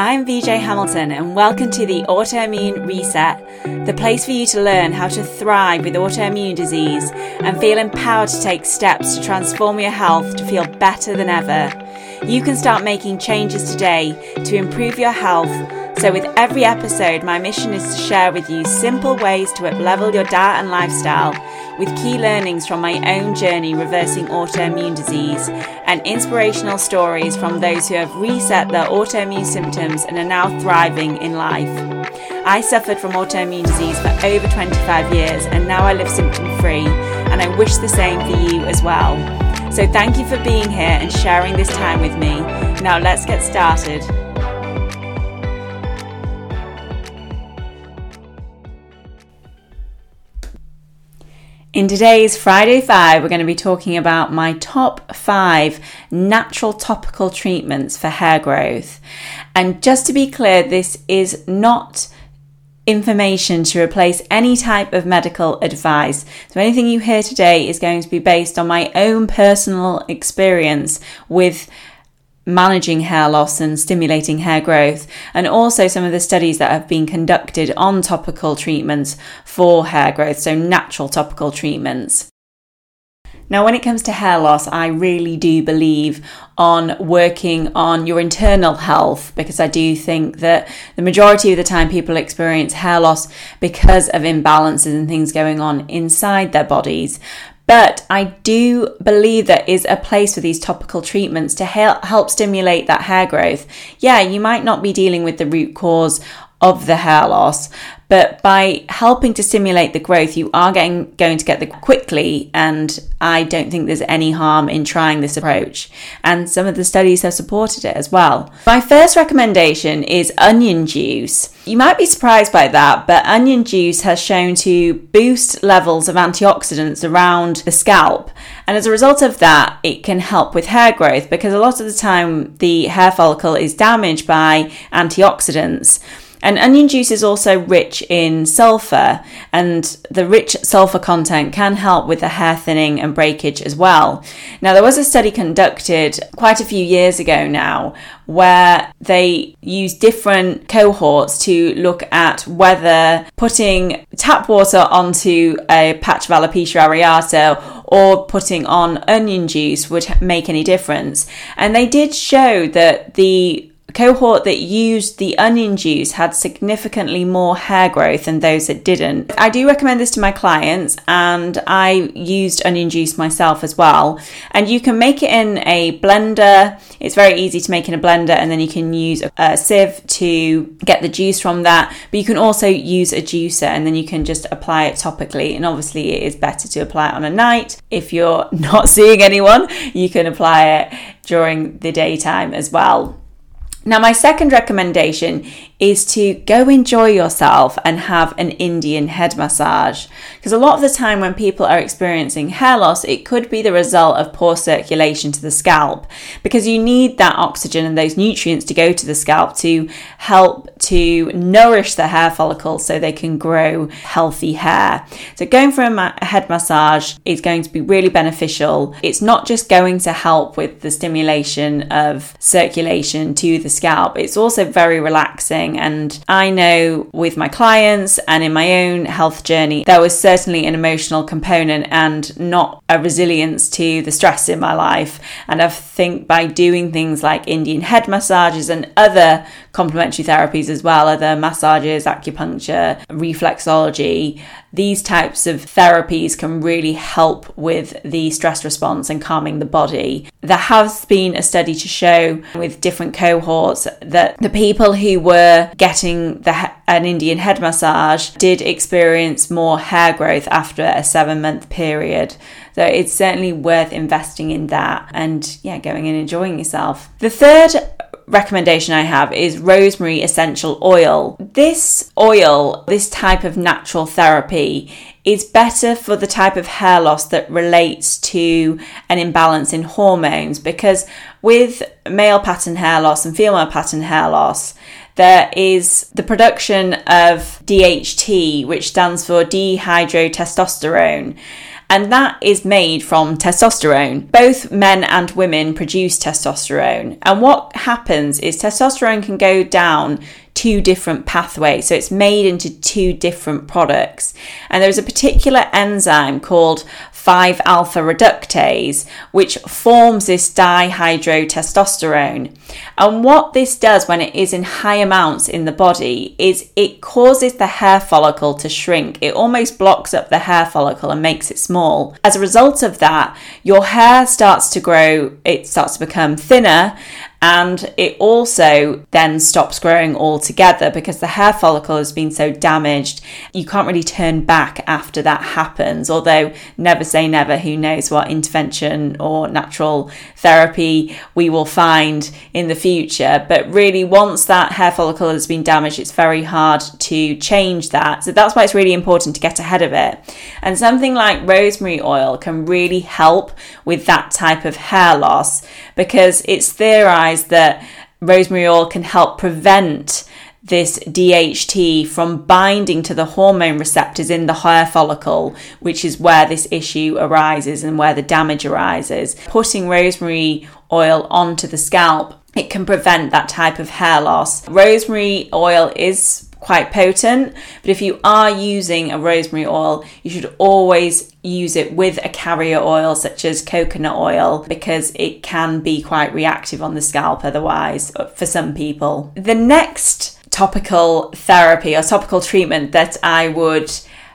I'm VJ Hamilton, and welcome to the Autoimmune Reset, the place for you to learn how to thrive with autoimmune disease and feel empowered to take steps to transform your health to feel better than ever. You can start making changes today to improve your health. So, with every episode, my mission is to share with you simple ways to uplevel your diet and lifestyle with key learnings from my own journey reversing autoimmune disease and inspirational stories from those who have reset their autoimmune symptoms and are now thriving in life. I suffered from autoimmune disease for over 25 years and now I live symptom free, and I wish the same for you as well. So, thank you for being here and sharing this time with me. Now, let's get started. In today's Friday Five, we're going to be talking about my top five natural topical treatments for hair growth. And just to be clear, this is not information to replace any type of medical advice. So anything you hear today is going to be based on my own personal experience with managing hair loss and stimulating hair growth, and also some of the studies that have been conducted on topical treatments for hair growth, so natural topical treatments. Now, when it comes to hair loss, I really do believe on working on your internal health because I do think that the majority of the time people experience hair loss because of imbalances and things going on inside their bodies. But I do believe there is a place for these topical treatments to help, help stimulate that hair growth. Yeah, you might not be dealing with the root cause of the hair loss, but by helping to stimulate the growth, you are getting, going to get the quickly. And I don't think there's any harm in trying this approach. And some of the studies have supported it as well. My first recommendation is onion juice. You might be surprised by that, but onion juice has shown to boost levels of antioxidants around the scalp. And as a result of that, it can help with hair growth because a lot of the time the hair follicle is damaged by antioxidants. And onion juice is also rich in sulfur, and the rich sulfur content can help with the hair thinning and breakage as well. Now, there was a study conducted quite a few years ago now where they used different cohorts to look at whether putting tap water onto a patch of alopecia areata or putting on onion juice would make any difference. And they did show that the cohort that used the onion juice had significantly more hair growth than those that didn't. I do recommend this to my clients and I used onion juice myself as well. And you can make it in a blender. It's very easy to make in a blender and then you can use a sieve to get the juice from that. But you can also use a juicer and then you can just apply it topically. And obviously it is better to apply it on a night. If you're not seeing anyone, you can apply it during the daytime as well. Now, my second recommendation is to go enjoy yourself and have an Indian head massage. Because a lot of the time, when people are experiencing hair loss, it could be the result of poor circulation to the scalp because you need that oxygen and those nutrients to go to the scalp to help to nourish the hair follicles so they can grow healthy hair. So, going for a, ma- a head massage is going to be really beneficial. It's not just going to help with the stimulation of circulation to the scalp, it's also very relaxing and I know with my clients and in my own health journey, there was certainly an emotional component and not a resilience to the stress in my life. And I think by doing things like Indian head massages and other complementary therapies as well, other massages, acupuncture, reflexology, these types of therapies can really help with the stress response and calming the body. There has been a study to show with different cohorts that the people who were getting the, an Indian head massage did experience more hair growth after a seven month period. So it's certainly worth investing in that and yeah, going and enjoying yourself. The third recommendation I have is rosemary essential oil. This oil, this type of natural therapy, is better for the type of hair loss that relates to an imbalance in hormones because with male pattern hair loss and female pattern hair loss, there is the production of DHT, which stands for dihydrotestosterone. And that is made from testosterone. Both men and women produce testosterone, and what happens is testosterone can go down two different pathways. So it's made into two different products. And there's a particular enzyme called 5 alpha reductase, which forms this dihydrotestosterone. And what this does when it is in high amounts in the body is it causes the hair follicle to shrink. It almost blocks up the hair follicle and makes it small. As a result of that, your hair starts to grow, it starts to become thinner, and it also then stops growing altogether because the hair follicle has been so damaged. You can't really turn back after that happens. Although, never say never, who knows what intervention or natural therapy we will find in the future. But really, once that hair follicle has been damaged, it's very hard to change that. So that's why it's really important to get ahead of it. And something like rosemary oil can really help with that type of hair loss because it's theorized that rosemary oil can help prevent this DHT from binding to the hormone receptors in the hair follicle, which is where this issue arises and where the damage arises. Putting rosemary oil onto the scalp, it can prevent that type of hair loss. Rosemary oil is quite potent. But if you are using a rosemary oil, you should always use it with a carrier oil such as coconut oil because it can be quite reactive on the scalp otherwise uh, for some people. The next topical therapy or topical treatment that I would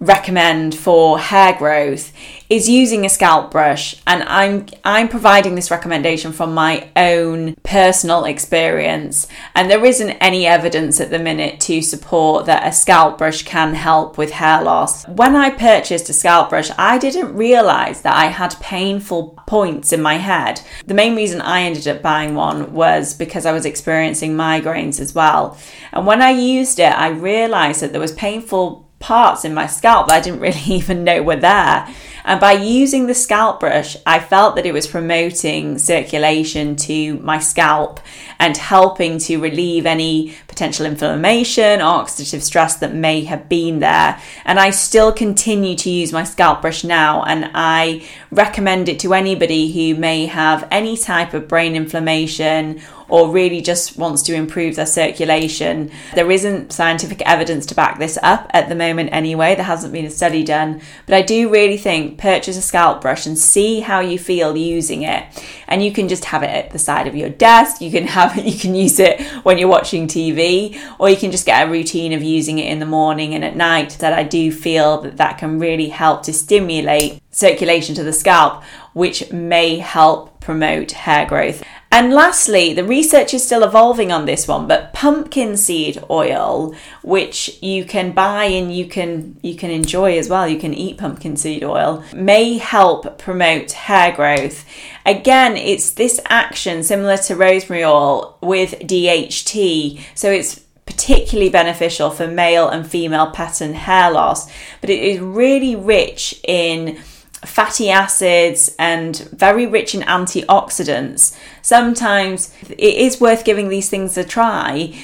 recommend for hair growth is using a scalp brush and I'm I'm providing this recommendation from my own personal experience and there isn't any evidence at the minute to support that a scalp brush can help with hair loss. When I purchased a scalp brush, I didn't realize that I had painful points in my head. The main reason I ended up buying one was because I was experiencing migraines as well. And when I used it, I realized that there was painful parts in my scalp that I didn't really even know were there. And by using the scalp brush, I felt that it was promoting circulation to my scalp and helping to relieve any potential inflammation or oxidative stress that may have been there. And I still continue to use my scalp brush now, and I recommend it to anybody who may have any type of brain inflammation or really just wants to improve their circulation. There isn't scientific evidence to back this up at the moment, anyway. There hasn't been a study done, but I do really think purchase a scalp brush and see how you feel using it. And you can just have it at the side of your desk. You can have it, you can use it when you're watching TV, or you can just get a routine of using it in the morning and at night. That I do feel that that can really help to stimulate circulation to the scalp, which may help promote hair growth. And lastly, the research is still evolving on this one, but pumpkin seed oil, which you can buy and you can you can enjoy as well, you can eat pumpkin seed oil, may help promote hair growth. Again, it's this action similar to rosemary oil with DHT. So it's particularly beneficial for male and female pattern hair loss, but it is really rich in fatty acids and very rich in antioxidants. Sometimes it is worth giving these things a try,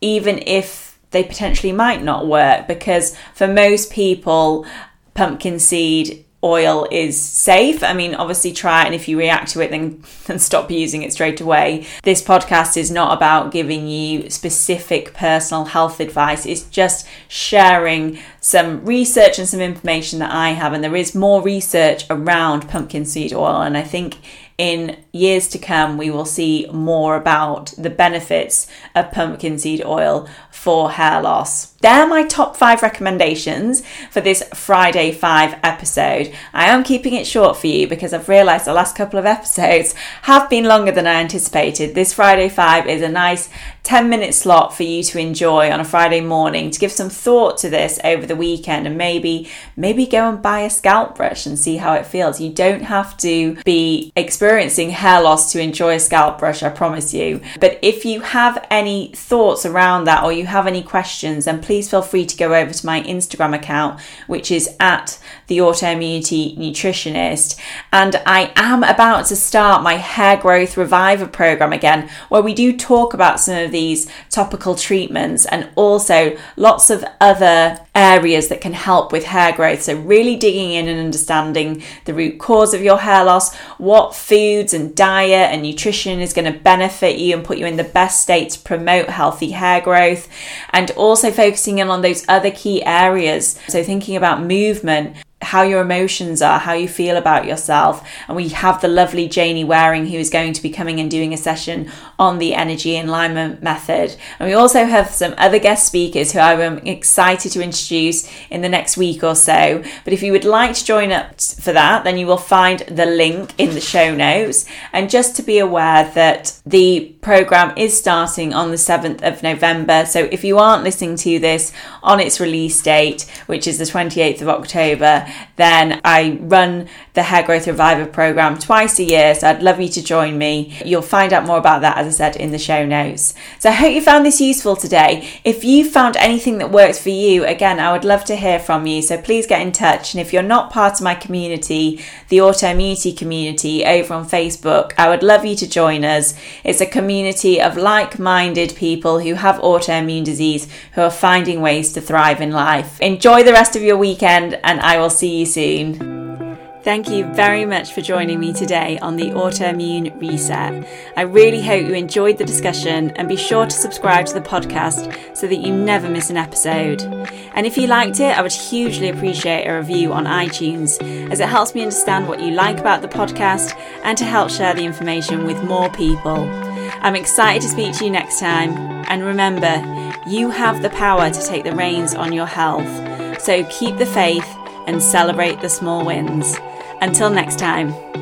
even if they potentially might not work, because for most people, pumpkin seed oil is safe. I mean, obviously try it and if you react to it then, then stop using it straight away. This podcast is not about giving you specific personal health advice. It's just sharing some research and some information that I have and there is more research around pumpkin seed oil and I think in years to come, we will see more about the benefits of pumpkin seed oil for hair loss. They're my top five recommendations for this Friday 5 episode. I am keeping it short for you because I've realised the last couple of episodes have been longer than I anticipated. This Friday 5 is a nice 10 minute slot for you to enjoy on a Friday morning to give some thought to this over the weekend and maybe maybe go and buy a scalp brush and see how it feels. You don't have to be experiencing hair loss to enjoy a scalp brush, I promise you. But if you have any thoughts around that or you have any questions, then please feel free to go over to my Instagram account, which is at the autoimmunity nutritionist. And I am about to start my hair growth reviver program again, where we do talk about some of these topical treatments and also lots of other areas that can help with hair growth. So, really digging in and understanding the root cause of your hair loss, what foods and diet and nutrition is going to benefit you and put you in the best state to promote healthy hair growth, and also focusing in on those other key areas. So, thinking about movement how your emotions are, how you feel about yourself. And we have the lovely Janie Waring who is going to be coming and doing a session on the energy alignment method. And we also have some other guest speakers who I am excited to introduce in the next week or so. But if you would like to join us for that, then you will find the link in the show notes. And just to be aware that the program is starting on the 7th of November. So if you aren't listening to this on its release date, which is the 28th of October, then I run the Hair Growth Reviver program twice a year. So I'd love you to join me. You'll find out more about that, as I said, in the show notes. So I hope you found this useful today. If you found anything that works for you, again, I would love to hear from you. So please get in touch. And if you're not part of my community, the autoimmunity community over on Facebook, I would love you to join us. It's a community of like minded people who have autoimmune disease who are finding ways to thrive in life. Enjoy the rest of your weekend, and I will see you soon. Thank you very much for joining me today on the Autoimmune Reset. I really hope you enjoyed the discussion and be sure to subscribe to the podcast so that you never miss an episode. And if you liked it, I would hugely appreciate a review on iTunes as it helps me understand what you like about the podcast and to help share the information with more people. I'm excited to speak to you next time. And remember, you have the power to take the reins on your health. So keep the faith and celebrate the small wins. Until next time.